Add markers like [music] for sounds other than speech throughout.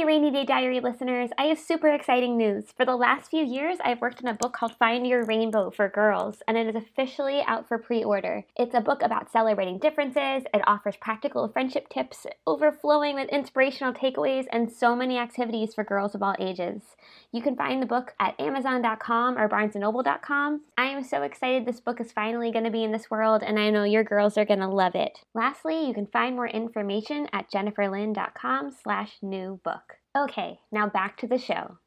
Hey, Rainy Day Diary listeners, I have super exciting news. For the last few years, I've worked on a book called Find Your Rainbow for Girls, and it is officially out for pre order. It's a book about celebrating differences, it offers practical friendship tips, overflowing with inspirational takeaways, and so many activities for girls of all ages. You can find the book at Amazon.com or BarnesandNoble.com. I am so excited this book is finally going to be in this world, and I know your girls are going to love it. Lastly, you can find more information at jenniferlynn.com slash new book. Okay, now back to the show.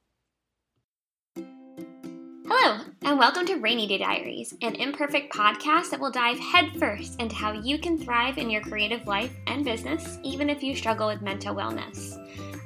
Hello, and welcome to Rainy Day Diaries, an imperfect podcast that will dive headfirst into how you can thrive in your creative life and business, even if you struggle with mental wellness.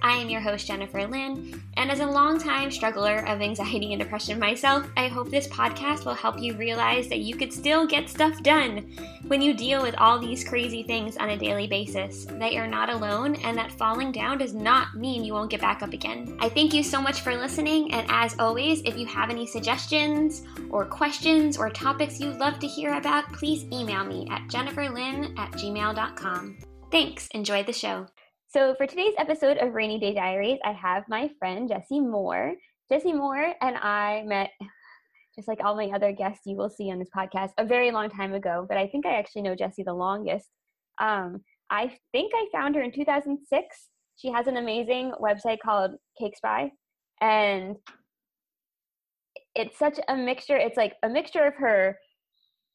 I am your host, Jennifer Lynn, and as a longtime struggler of anxiety and depression myself, I hope this podcast will help you realize that you could still get stuff done when you deal with all these crazy things on a daily basis, that you're not alone, and that falling down does not mean you won't get back up again. I thank you so much for listening, and as always, if you have any suggestions or questions or topics you'd love to hear about, please email me at jenniferlynn at gmail.com. Thanks. Enjoy the show. So, for today's episode of Rainy Day Diaries, I have my friend Jessie Moore. Jessie Moore and I met, just like all my other guests you will see on this podcast, a very long time ago, but I think I actually know Jessie the longest. Um, I think I found her in 2006. She has an amazing website called Cake Spy, and it's such a mixture. It's like a mixture of her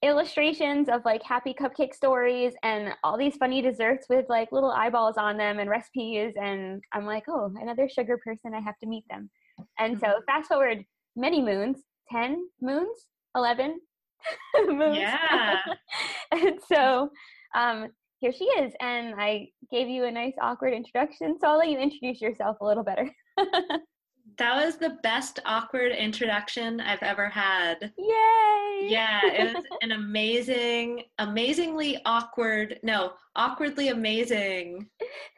illustrations of like happy cupcake stories and all these funny desserts with like little eyeballs on them and recipes and i'm like oh another sugar person i have to meet them. And so mm-hmm. fast forward many moons 10 moons 11 [laughs] moons. Yeah. [laughs] And so um here she is and i gave you a nice awkward introduction so i'll let you introduce yourself a little better [laughs] that was the best awkward introduction I've ever had. Yay! Yeah, it was [laughs] an amazing, amazingly awkward, no, awkwardly amazing.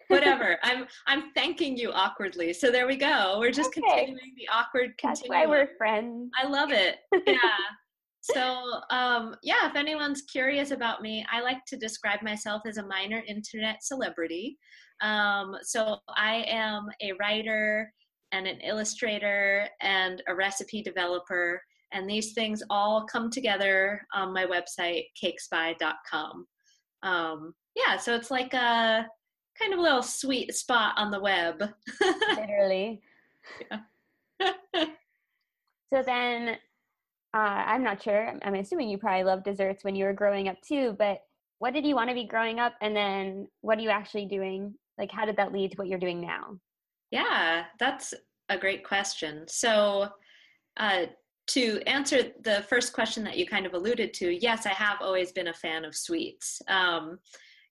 Whatever. [laughs] I'm I'm thanking you awkwardly. So there we go. We're just okay. continuing the awkward continuum. That's why we're friends. I love it. [laughs] Yeah. so um, yeah, if anyone's curious about me, I like to describe myself as a minor internet celebrity. Um, so I am a writer and an illustrator and a recipe developer. And these things all come together on my website, cakespy.com. Um, yeah, so it's like a kind of a little sweet spot on the web. [laughs] Literally. Yeah. [laughs] so then, uh, I'm not sure. I'm assuming you probably loved desserts when you were growing up too, but what did you want to be growing up? And then what are you actually doing? Like, how did that lead to what you're doing now? Yeah, that's a great question. So, uh, to answer the first question that you kind of alluded to, yes, I have always been a fan of sweets. Um,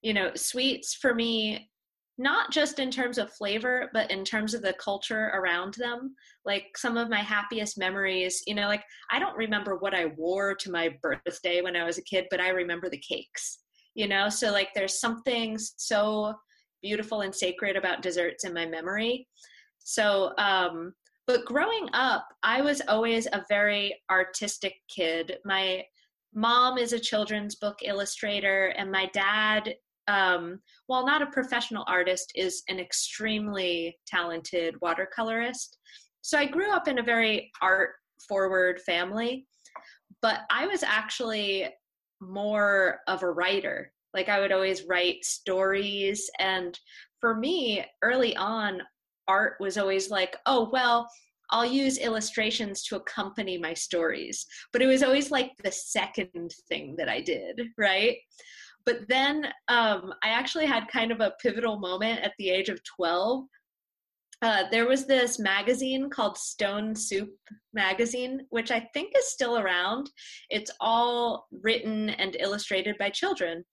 you know, sweets for me, not just in terms of flavor, but in terms of the culture around them. Like some of my happiest memories, you know, like I don't remember what I wore to my birthday when I was a kid, but I remember the cakes, you know? So, like, there's something so beautiful and sacred about desserts in my memory. So, um, but growing up, I was always a very artistic kid. My mom is a children's book illustrator, and my dad, um, while not a professional artist, is an extremely talented watercolorist. So I grew up in a very art forward family, but I was actually more of a writer. Like I would always write stories. And for me, early on, art was always like, oh, well, I'll use illustrations to accompany my stories. But it was always like the second thing that I did, right? But then um, I actually had kind of a pivotal moment at the age of 12. Uh, there was this magazine called Stone Soup Magazine, which I think is still around. It's all written and illustrated by children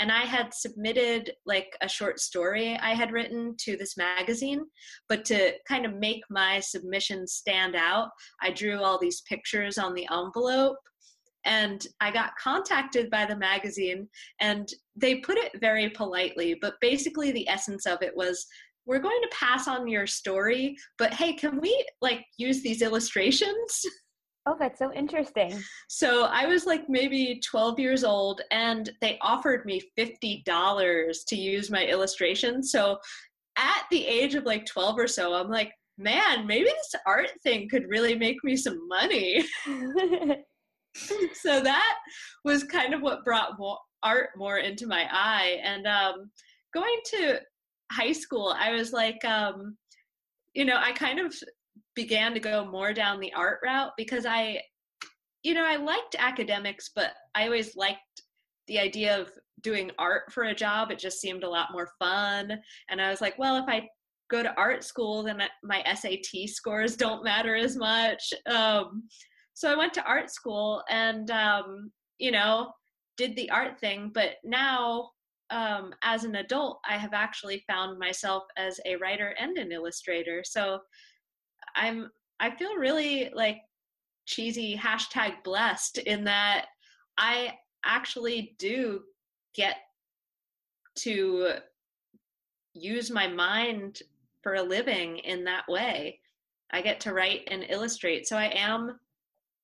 and I had submitted like a short story I had written to this magazine. But to kind of make my submission stand out, I drew all these pictures on the envelope. And I got contacted by the magazine, and they put it very politely, but basically, the essence of it was we're going to pass on your story, but hey, can we like use these illustrations? [laughs] Oh, that's so interesting. So I was like maybe 12 years old, and they offered me $50 to use my illustration. So at the age of like 12 or so, I'm like, man, maybe this art thing could really make me some money. [laughs] [laughs] so that was kind of what brought more art more into my eye. And um, going to high school, I was like, um, you know, I kind of began to go more down the art route because I, you know, I liked academics, but I always liked the idea of doing art for a job. It just seemed a lot more fun. And I was like, well, if I go to art school, then my SAT scores don't matter as much. Um, so I went to art school and, um, you know, did the art thing. But now, um, as an adult, I have actually found myself as a writer and an illustrator. So I'm, I feel really like cheesy hashtag blessed in that I actually do get to use my mind for a living in that way. I get to write and illustrate. So I am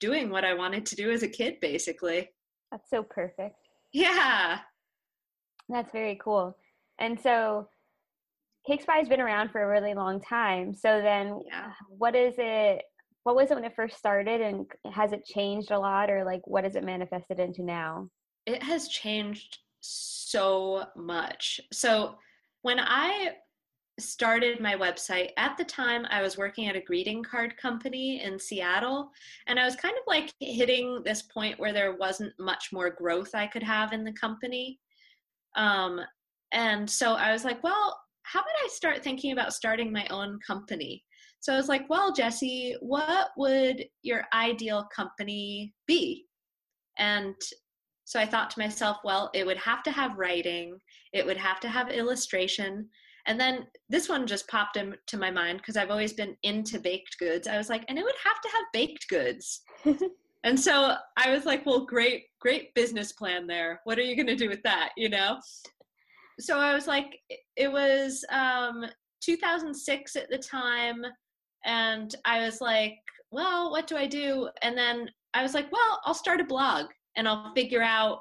doing what I wanted to do as a kid, basically. That's so perfect. Yeah. That's very cool. And so Cake Spy has been around for a really long time. So then yeah. what is it what was it when it first started and has it changed a lot or like what has it manifested into now? It has changed so much. So when I started my website, at the time I was working at a greeting card company in Seattle, and I was kind of like hitting this point where there wasn't much more growth I could have in the company. Um, and so I was like, well, how about I start thinking about starting my own company? So I was like, well, Jesse, what would your ideal company be? And so I thought to myself, well, it would have to have writing, it would have to have illustration, and then this one just popped into my mind because I've always been into baked goods. I was like, and it would have to have baked goods. [laughs] and so I was like, well, great, great business plan there. What are you going to do with that? You know? So I was like, it was um, 2006 at the time. And I was like, well, what do I do? And then I was like, well, I'll start a blog and I'll figure out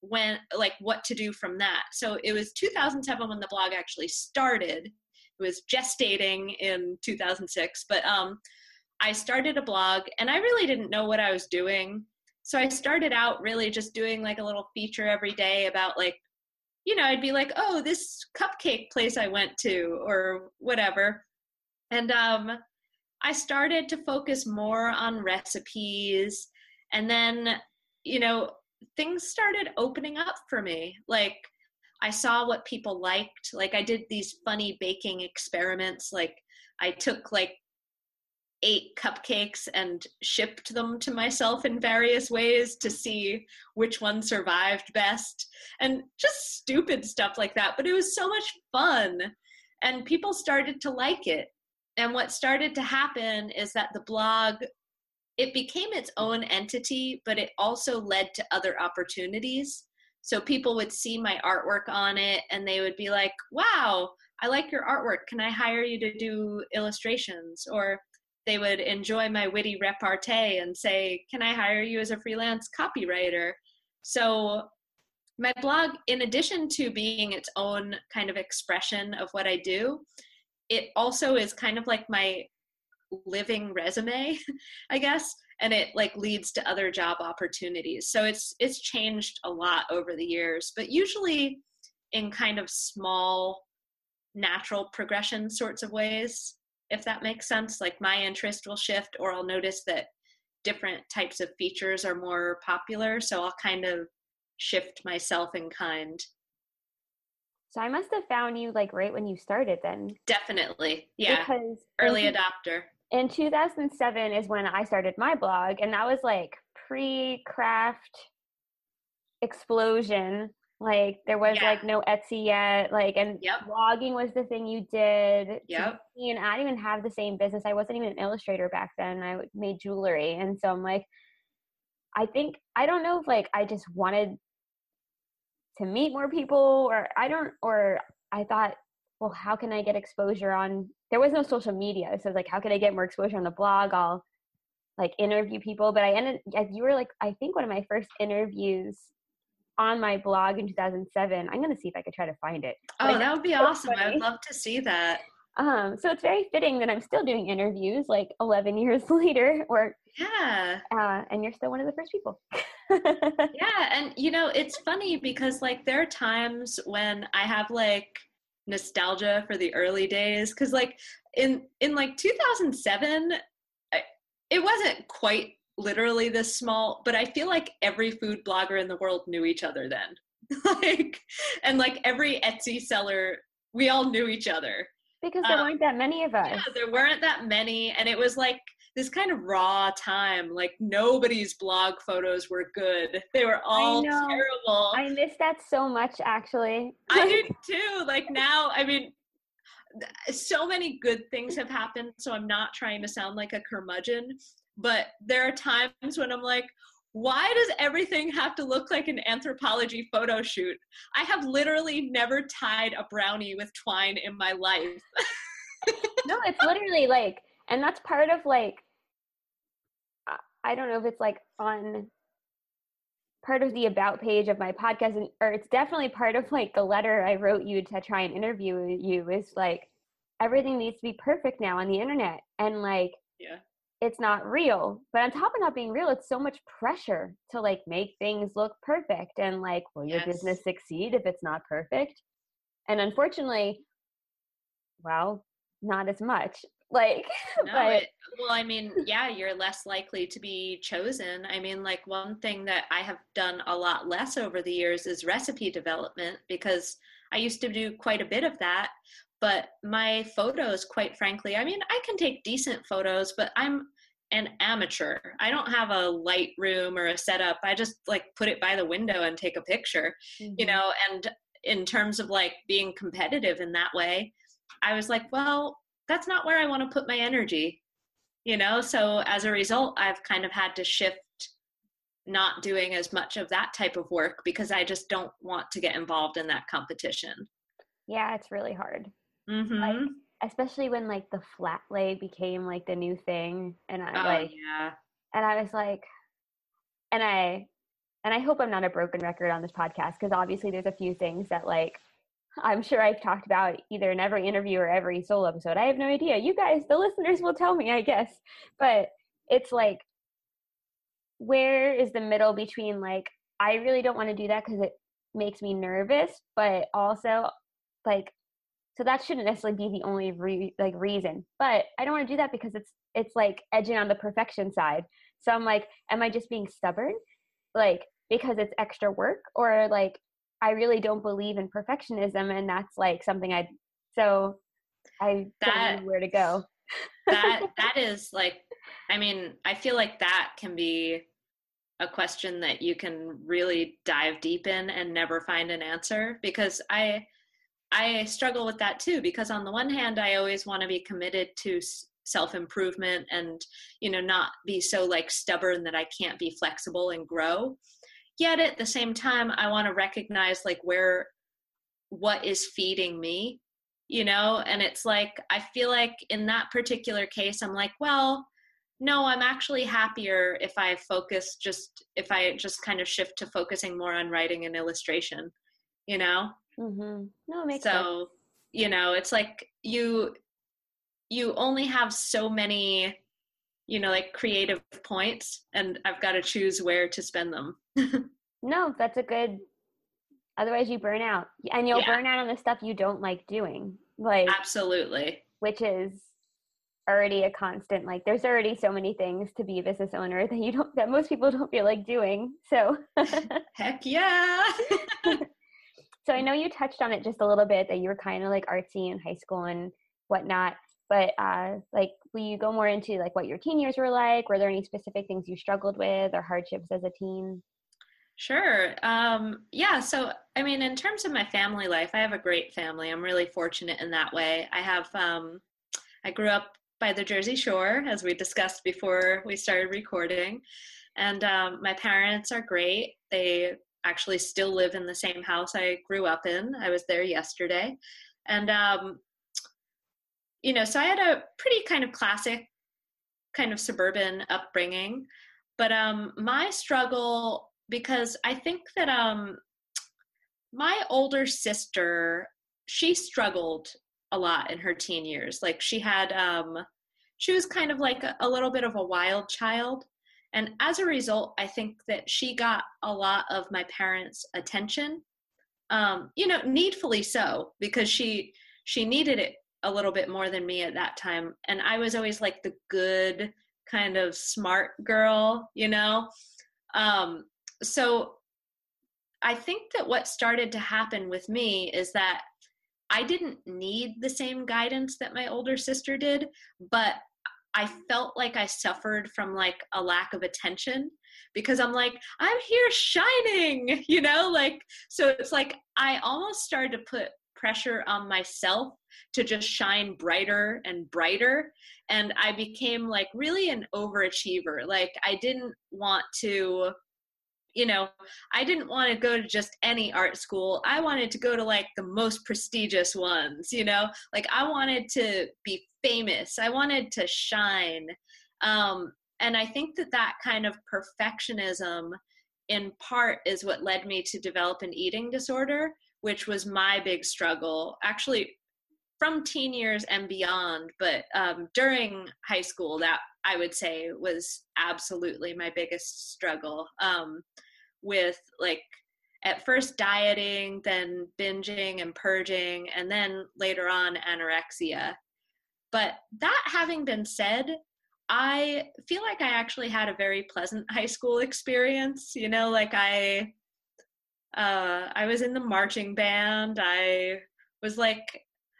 when like what to do from that so it was 2007 when the blog actually started it was gestating in 2006 but um i started a blog and i really didn't know what i was doing so i started out really just doing like a little feature every day about like you know i'd be like oh this cupcake place i went to or whatever and um i started to focus more on recipes and then you know things started opening up for me. Like I saw what people liked. Like I did these funny baking experiments. Like I took like eight cupcakes and shipped them to myself in various ways to see which one survived best and just stupid stuff like that but it was so much fun and people started to like it and what started to happen is that the blog it became its own entity, but it also led to other opportunities. So people would see my artwork on it and they would be like, wow, I like your artwork. Can I hire you to do illustrations? Or they would enjoy my witty repartee and say, can I hire you as a freelance copywriter? So my blog, in addition to being its own kind of expression of what I do, it also is kind of like my living resume [laughs] i guess and it like leads to other job opportunities so it's it's changed a lot over the years but usually in kind of small natural progression sorts of ways if that makes sense like my interest will shift or i'll notice that different types of features are more popular so i'll kind of shift myself in kind so I must have found you like right when you started then. Definitely. Yeah. Because early adopter in 2007 is when I started my blog, and that was like pre craft explosion. Like there was yeah. like no Etsy yet, like and yep. blogging was the thing you did. Yep. And I didn't even have the same business. I wasn't even an illustrator back then. I made jewelry, and so I'm like, I think I don't know if like I just wanted to meet more people, or I don't, or I thought well, how can I get exposure on? There was no social media, so I was like, how can I get more exposure on the blog? I'll like interview people, but I ended. You were like, I think one of my first interviews on my blog in 2007. I'm going to see if I could try to find it. Oh, that would be so awesome. Funny. I would love to see that. Um, so it's very fitting that I'm still doing interviews like 11 years [laughs] later, or yeah, uh, and you're still one of the first people. [laughs] yeah, and you know it's funny because like there are times when I have like nostalgia for the early days because like in in like 2007, it wasn't quite literally this small, but I feel like every food blogger in the world knew each other then. [laughs] like and like every Etsy seller, we all knew each other because there um, weren't that many of us. Yeah, there weren't that many. And it was like this kind of raw time. Like nobody's blog photos were good. They were all I terrible. I miss that so much actually. I do [laughs] too. Like now, I mean, so many good things have happened. So I'm not trying to sound like a curmudgeon, but there are times when I'm like, why does everything have to look like an Anthropologie photo shoot? I have literally never tied a brownie with twine in my life. [laughs] no, it's literally like, and that's part of like, I don't know if it's like on part of the about page of my podcast, and, or it's definitely part of like the letter I wrote you to try and interview you is like, everything needs to be perfect now on the internet. And like, yeah it's not real. But on top of not being real, it's so much pressure to like make things look perfect and like, will your yes. business succeed if it's not perfect? And unfortunately, well, not as much. Like, [laughs] no, but, it, well, I mean, yeah, you're less likely to be chosen. I mean, like, one thing that I have done a lot less over the years is recipe development because I used to do quite a bit of that but my photos quite frankly i mean i can take decent photos but i'm an amateur. I don't have a light room or a setup. I just like put it by the window and take a picture mm-hmm. you know and in terms of like being competitive in that way i was like well that's not where i want to put my energy you know? So as a result i've kind of had to shift not doing as much of that type of work because i just don't want to get involved in that competition. Yeah it's really hard Mm-hmm. Like, especially when like the flat lay became like the new thing, and I oh, like, yeah. and I was like, and I, and I hope I'm not a broken record on this podcast because obviously there's a few things that like I'm sure I've talked about either in every interview or every solo episode. I have no idea. You guys, the listeners will tell me, I guess. But it's like, where is the middle between like, I really don't want to do that because it makes me nervous, but also like, so that shouldn't necessarily be the only re- like reason. But I don't want to do that because it's it's like edging on the perfection side. So I'm like, am I just being stubborn? Like because it's extra work or like I really don't believe in perfectionism and that's like something I so I that, don't know where to go. that [laughs] that is like I mean, I feel like that can be a question that you can really dive deep in and never find an answer because I I struggle with that too because on the one hand I always want to be committed to self improvement and you know not be so like stubborn that I can't be flexible and grow. Yet at the same time I want to recognize like where what is feeding me, you know, and it's like I feel like in that particular case I'm like, well, no, I'm actually happier if I focus just if I just kind of shift to focusing more on writing and illustration, you know? Mm-hmm. No, it makes so, sense. you know, it's like you you only have so many, you know, like creative points, and I've got to choose where to spend them. [laughs] no, that's a good. Otherwise, you burn out, and you'll yeah. burn out on the stuff you don't like doing. Like absolutely, which is already a constant like there's already so many things to be a business owner that you don't that most people don't feel like doing so [laughs] heck yeah [laughs] so I know you touched on it just a little bit that you were kind of like artsy in high school and whatnot. But uh, like, will you go more into like what your teen years were like? Were there any specific things you struggled with or hardships as a teen? Sure. Um, yeah. So, I mean, in terms of my family life, I have a great family. I'm really fortunate in that way. I have, um, I grew up by the Jersey Shore, as we discussed before we started recording. And um, my parents are great. They actually still live in the same house I grew up in. I was there yesterday. And, um, you know, so I had a pretty kind of classic, kind of suburban upbringing. But um, my struggle, because I think that um, my older sister, she struggled a lot in her teen years. Like she had, um, she was kind of like a, a little bit of a wild child. And as a result, I think that she got a lot of my parents' attention. Um, you know, needfully so, because she she needed it a little bit more than me at that time. And I was always like the good kind of smart girl, you know? Um, so I think that what started to happen with me is that I didn't need the same guidance that my older sister did, but I felt like I suffered from like a lack of attention because I'm like, I'm here shining, [laughs] you know? Like, so it's like I almost started to put pressure on myself to just shine brighter and brighter. And I became like really an overachiever. Like, I didn't want to you know, I didn't want to go to just any art school. I wanted to go to like the most prestigious ones, you know? Like I wanted to be famous. I wanted to shine. Um and I think that that kind of perfectionism in part is what led me to develop an eating disorder, which was my big struggle. Actually, from teen years and beyond, but um, during high school, that I would say was absolutely my biggest struggle. Um, with like at first dieting, then binging and purging, and then later on anorexia. But that having been said, I feel like I actually had a very pleasant [laughs] high school experience. You know, like I uh I was in the marching band. I was like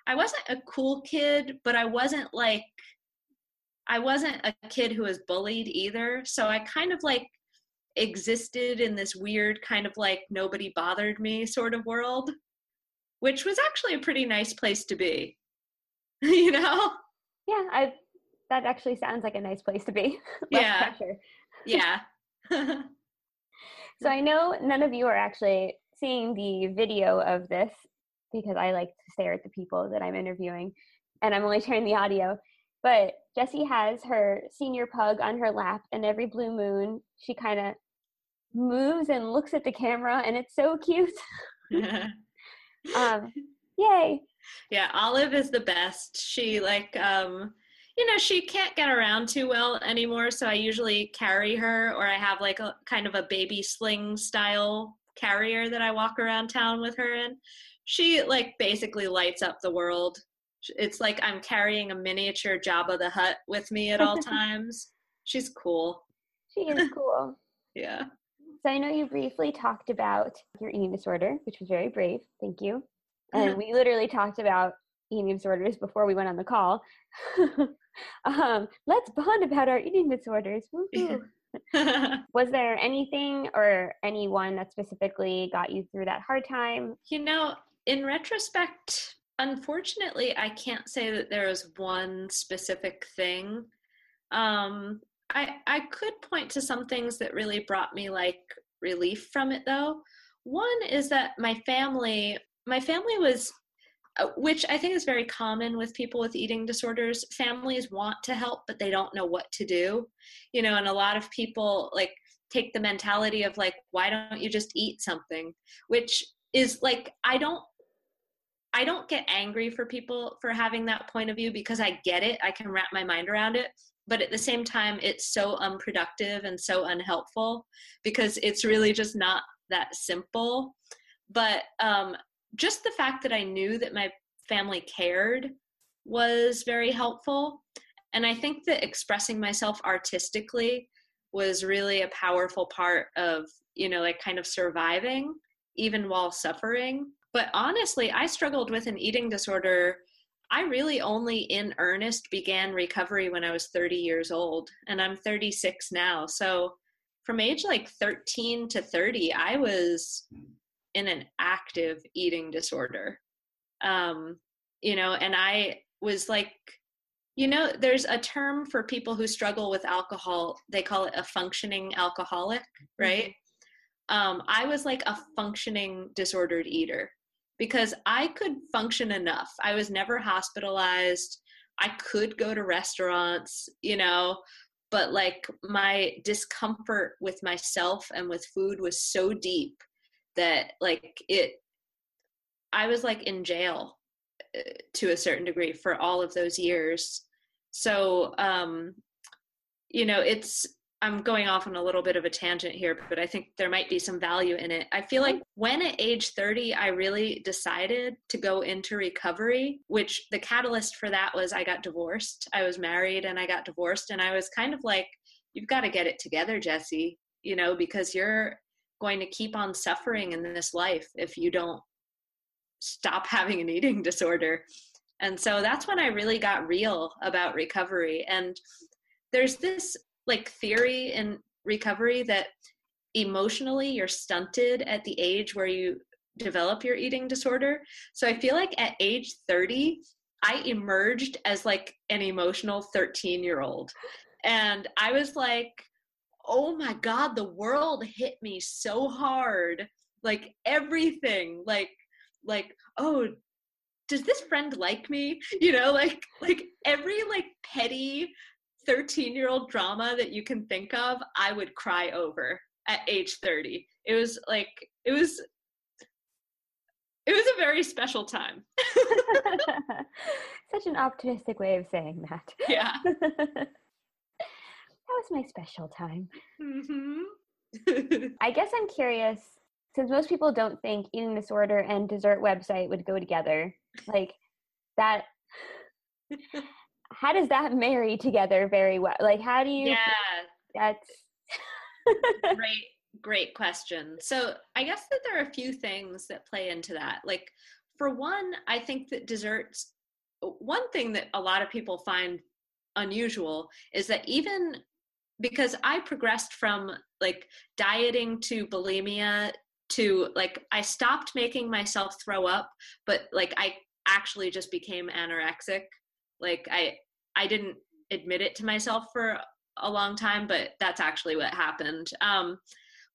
I wasn't a cool kid, but I wasn't like I wasn't a kid who was bullied either. So I kind of like existed in this weird kind of like nobody bothered me sort of world, which was actually a pretty nice place to be. [laughs] you know? Yeah, I that actually sounds like a nice place to be. [laughs] yeah. yeah. [laughs] so I know none of you are actually seeing the video of this because I like to stare at the people that I'm interviewing and I'm only [laughs] sharing the audio. But Jessie has her senior pug on her lap, and every blue moon, she kind of moves and looks at the camera and it's so cute. [laughs] [laughs] um, yay. Yeah, Olive is the best. She like um you know, she can't get around too well anymore, so I usually carry her or I have like a kind of a baby sling style carrier that I walk around town with her in. She like basically lights up the world. It's like I'm carrying a miniature Jabba the Hutt with me at all [laughs] times. She's cool. She is [laughs] cool. yeah. So I know you briefly talked about your eating disorder, which was very brave. Thank you. And [laughs] we literally talked about eating disorders before we went on the call. um, let's bond about our eating disorders. was there anything or anyone that specifically got you through that hard time? You know, in retrospect, unfortunately, I can't say that there was one specific thing. Um, I I could point to some things that really brought me like relief from it though. One is that my family my family was uh, which I think is very common with people with eating disorders. Families want to help, but they don't know what to do. You know, and a lot of people like take the mentality of like, why don't you just eat something? Which is like, I don't I don't get angry for people for having that point of view because I get it. I can wrap my mind around it but at the same time it's so unproductive and so unhelpful because it's really just not that simple but um, just the fact that i knew that my family cared was very helpful and i think that expressing myself artistically was really a powerful part of you know like kind of surviving even while suffering but honestly i struggled with an eating disorder I really only in earnest began recovery when I was 30 years old, and I'm 36 now. So from age like 13 to 30, I was in an active eating disorder. Um, you know, and I was like, you know, there's a term for people who struggle with alcohol. They call it a functioning alcoholic, right? Mm-hmm. Um, I was like a functioning disordered eater because I could function enough. I was never hospitalized. I could go to restaurants, you know, but like my discomfort with myself and with food was so deep that like it I was like in jail uh, to a certain degree for all of those years. So, um, you know, it's I'm going off on a little bit of a tangent here, but I think there might be some value in it. I feel mm-hmm. like when at age 30, I really decided to go into recovery, which the catalyst for that was I got divorced. I was married and I got divorced, and I was kind of like, you've got to get it together, Jesse, you know, because you're going to keep on suffering in this life if you don't stop [laughs] having an eating disorder. And so that's when I really got real about recovery. And there's this like theory in recovery that emotionally you're stunted at the age where you develop your eating disorder. So I feel like at age 30, I emerged as like an emotional 13 year old. And I was like, oh my God, the world hit me so hard. Like everything, like, like, oh, does this friend like me? [laughs] You know, like, like every like petty 13 year old drama that you can think of, I would cry over at age 30. It was like, it was, it was a very special time. [laughs] Such an optimistic way of saying that. Yeah. [laughs] that was my special time. Mm-hmm. [laughs] I guess I'm curious, since most people don't think eating disorder and dessert website would go together, like that how does that marry together very well? Like, how do you? Yeah, that's [laughs] great, great question. So, I guess that there are a few things that play into that. Like, for one, I think that desserts. One thing that a lot of people find unusual is that even because I progressed from like dieting to bulimia to like I stopped making myself throw up, but like I actually just became anorexic like i i didn't admit it to myself for a long time but that's actually what happened um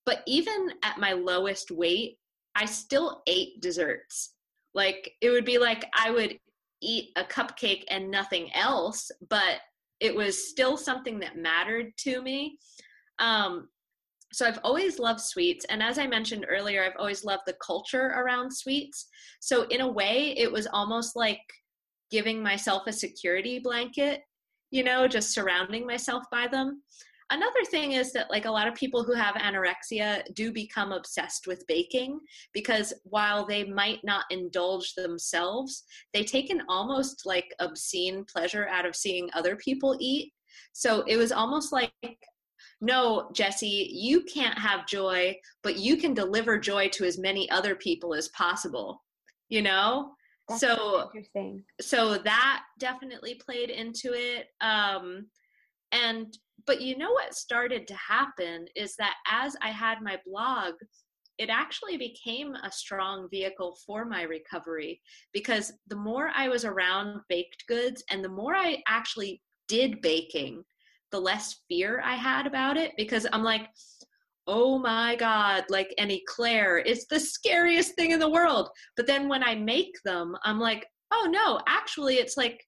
but even at my lowest weight i still ate desserts like it would be like i would eat a cupcake and nothing else but it was still something that mattered to me um so I've always loved sweets. And as I mentioned earlier, I've always loved the culture around sweets. So in a way, it was almost like giving myself a security blanket, you know, just surrounding myself by them. Another thing is that, like, a lot of people who have anorexia do become obsessed with baking because while they might not indulge themselves, they take an almost like obscene pleasure out of seeing other people eat. So it was almost like no, Jesse, you can't have joy, but you can deliver joy to as many other people as possible. You know? That's so interesting. So that definitely played into it. Um, and but you know what started to happen is that as I had my blog, it actually became a strong vehicle for my recovery because the more I was around baked goods and the more I actually did baking, the less fear I had about it because I'm like, oh my god like an eclair it's the scariest thing in the world. But then when i make them i'm like oh no actually it's like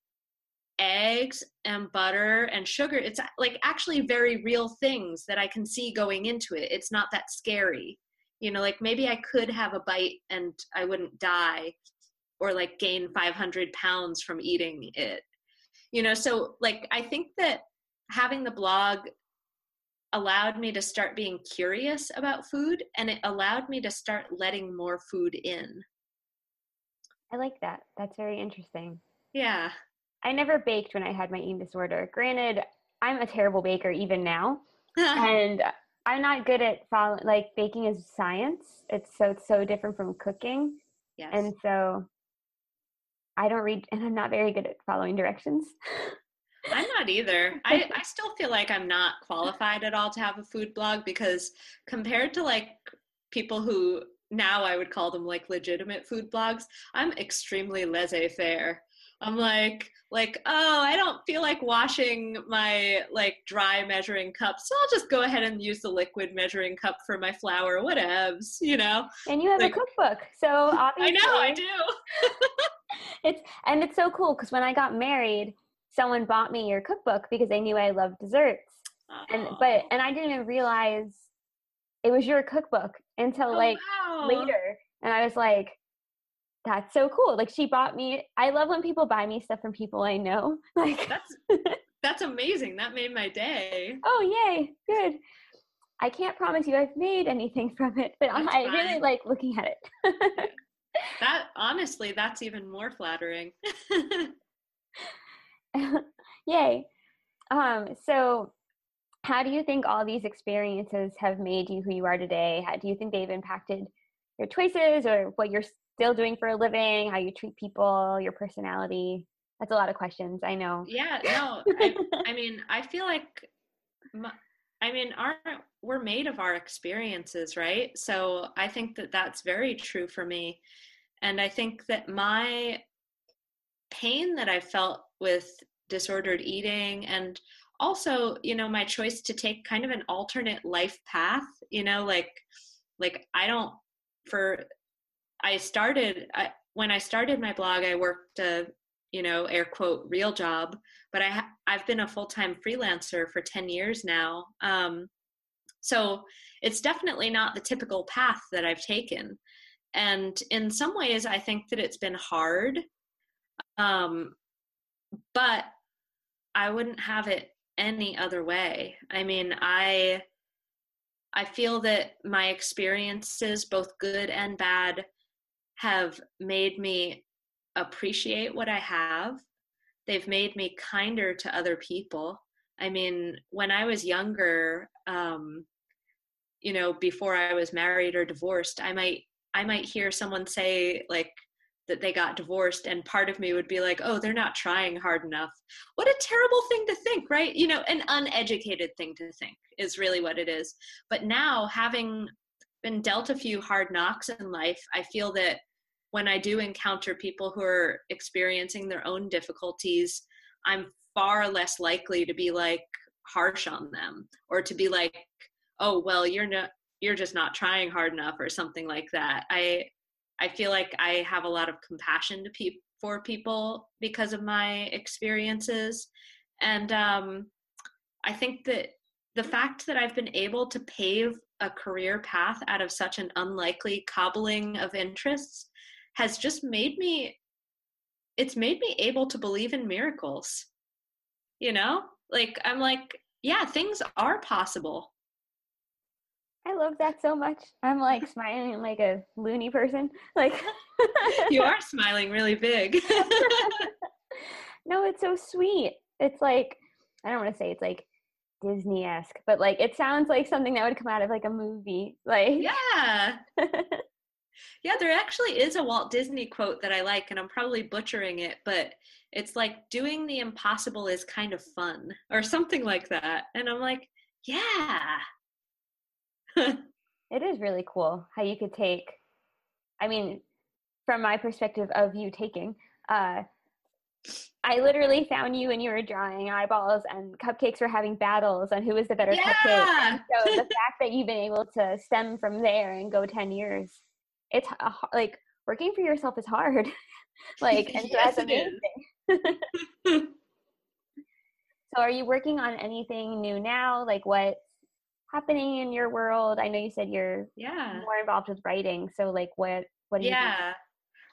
eggs and butter and sugar. It's uh, like actually very real things that i can see going into it. It's not that scary. You know like maybe i could have a bite and i wouldn't die or like gain 500 pounds from eating it. You know so like i think that having the blog allowed me to start being curious about food and it allowed me to start letting more food in. I like that. That's very interesting. Yeah. I never baked when I had my eating disorder. Granted, I'm a terrible baker even now. [laughs] and I'm not good at following like baking is science. It's so it's so different from cooking. Yes. And so I don't read and I'm not very good at following directions. [laughs] I'm not either. [laughs] I, I still feel like I'm not qualified at all to have a food blog because compared to like people who now I would call them like legitimate food blogs, I'm extremely laissez faire. I'm like, like, oh, I don't feel like washing my like dry measuring cup, so I'll just go ahead and use the liquid measuring cup for my flour, whatevs, you know. And you have like, a cookbook, so obviously [laughs] I know I do. [laughs] it's and it's so cool because when I got married, someone bought me your cookbook because they knew I loved desserts. Aww. And but oh. and I didn't even realize it was your cookbook until oh, like wow. later. And I was like, That's so cool. Like she bought me. I love when people buy me stuff from people I know. [laughs] Like that's [laughs] that's amazing. That made my day. Oh yay! Good. I can't promise you I've made anything [laughs] from it, but that's I fine. really like looking at it. that honestly, that's even more flattering. [laughs] yay! Um, so, how do you think all these experiences have made you who you are today? How do you think they've impacted your choices or what you're still doing for a living, how you treat people, your personality? That's a lot of questions. I know. Yeah, no. I, I mean, I feel like, my, I mean, we're made of our experiences, right? So I think that that's very true for me, and I think that my pain that I felt with disordered eating and also you know my choice to take kind of an alternate life path you know like like i don't for I started I, when I started my blog. I worked a you know air quote real job, but I ha- I've been a full time freelancer for ten years now. Um, so it's definitely not the typical path that I've taken, and in some ways, I think that it's been hard. Um, but I wouldn't have it any other way. I mean, I I feel that my experiences, both good and bad, have made me appreciate what I have. They've made me kinder to other people. I mean, when I was younger, um, you know, before I was married or divorced, I might I might hear someone say like, that they got divorced and part of me would be like oh they're not trying hard enough. What a terrible thing to think right? You know an uneducated thing to think is really what it is. But now having been dealt a few hard knocks in life i feel that when i do encounter people who are experiencing their own difficulties i'm far less likely to be like harsh on them or to be like oh well you're not you're just not trying hard enough or something like that. I I feel like I have a lot of compassion to pe- for people because of my experiences. And um, I think that the fact that I've been able to pave a career path out of such an unlikely cobbling of interests has just made me it's made me able to believe in miracles. You know? Like i'm like yeah things are possible I love that so much. I'm like smiling like a loony person. Like [laughs] you are smiling really big. [laughs] [laughs] no, it's so sweet. It's like I don't want to say it's like Disney esque, but like it sounds like something that would come out of like a movie. Like yeah, yeah. There actually is a Walt Disney quote that I like, and I'm probably butchering it, but it's like doing the impossible is kind of fun, or something like that. And I'm like, yeah, [laughs] it is really cool how you could take i mean from my perspective of you taking uh I literally found you and you were drawing eyeballs and cupcakes were having battles on who was the better yeah! cupcake. And so the [laughs] fact that you've been able to stem from there and go 10 years, it's a, like working for yourself is hard. [laughs] like, and so yes, that's amazing. so are you working on anything new now? Like what happening in your world? I know you said you're yeah more involved with writing. So like what what do you Yeah.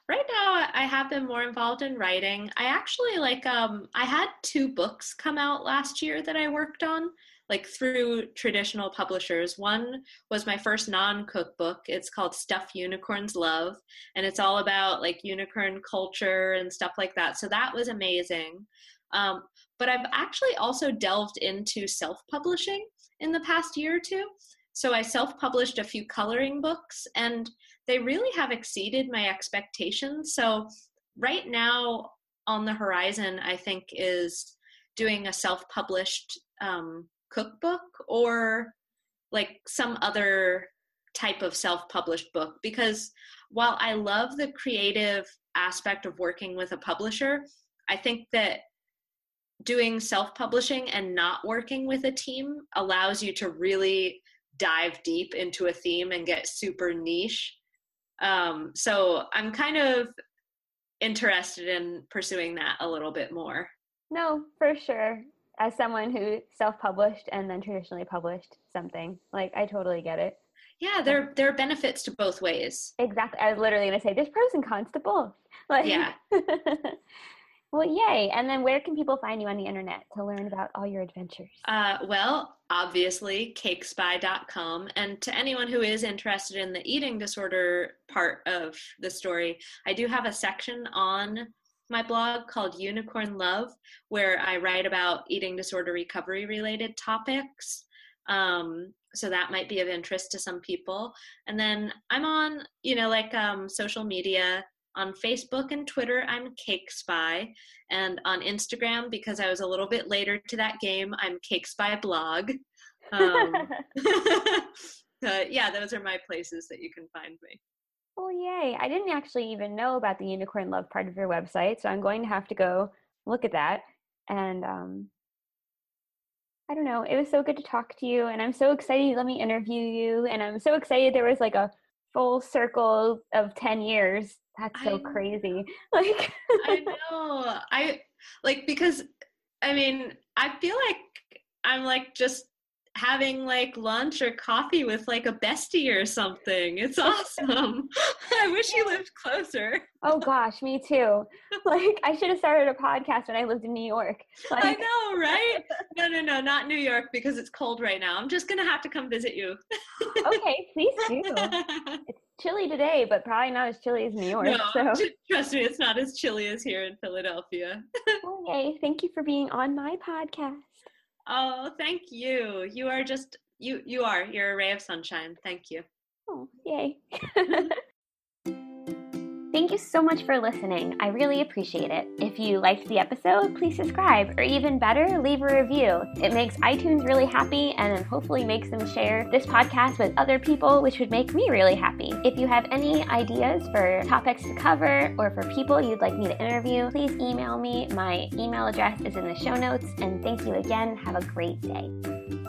Right now I have been more involved in writing. I actually like um I had two books come out last year that I worked on like through traditional publishers. One was my first non-cookbook. It's called Stuff Unicorns Love and it's all about like unicorn culture and stuff like that. So that was amazing. Um, but I've actually also delved into self-publishing in the past year or two. So I self published a few coloring books and they really have exceeded my expectations. So, right now on the horizon, I think, is doing a self published um, cookbook or like some other type of self published book. Because while I love the creative aspect of working with a publisher, I think that doing self publishing and not working with a team allows you to really dive deep into a theme and get super niche. Um, so I'm kind of interested in pursuing that a little bit more. No, for sure. As someone who self published and then traditionally published something, like I totally get it. yeah there there are benefits to both ways exactly i was literally going to say there's pros and cons to both [laughs] like, yeah [laughs] well yay and then where can people find you on the internet to learn about all your adventures uh, well obviously cakespy.com and to anyone who is interested in the eating disorder part of the story i do have a section on my blog called Unicorn Love, where I write about eating disorder recovery related topics. Um, so that might be of interest to some people. And then I'm on, you know, like um, social media on Facebook and Twitter, I'm Cake Spy. And on Instagram, because I was a little bit later to that game, I'm Cake Spy Blog. Um, [laughs] [laughs] uh, yeah, those are my places that you can find me. Oh, yay. I didn't actually even know about the Unicorn Love part of your website, so I'm going to have to go look at that. And um, I don't know, it was so good to talk to you, and I'm so excited let me interview you, and I'm so excited there was like a full circle of 10 years. That's so I crazy. [laughs] Like, I know. I like because I mean, I feel like I'm like just having like lunch or coffee with like a bestie or something. It's awesome. [laughs] I wish you lived closer. oh gosh, me too. Like I should have started a podcast when I lived in New York. Like, I know, right? [laughs] No, no, no, not New York because it's cold right now. I'm just gonna have to come visit you. okay, please do. It's chilly today, but probably not as chilly as New York. No, so. [laughs] trust me, it's not as chilly as here in Philadelphia. [laughs] okay, thank you for being on my podcast. Oh, thank you. You are just you you are. You're a ray of sunshine. Thank you. Oh, yay. [laughs] Thank you so much for listening. I really appreciate it. If you liked the episode, please subscribe, or even better, leave a review. It makes iTunes really happy and hopefully makes them share this podcast with other people, which would make me really happy. If you have any ideas for topics to cover or for people you'd like me to interview, please email me. My email address is in the show notes. And thank you again. Have a great day.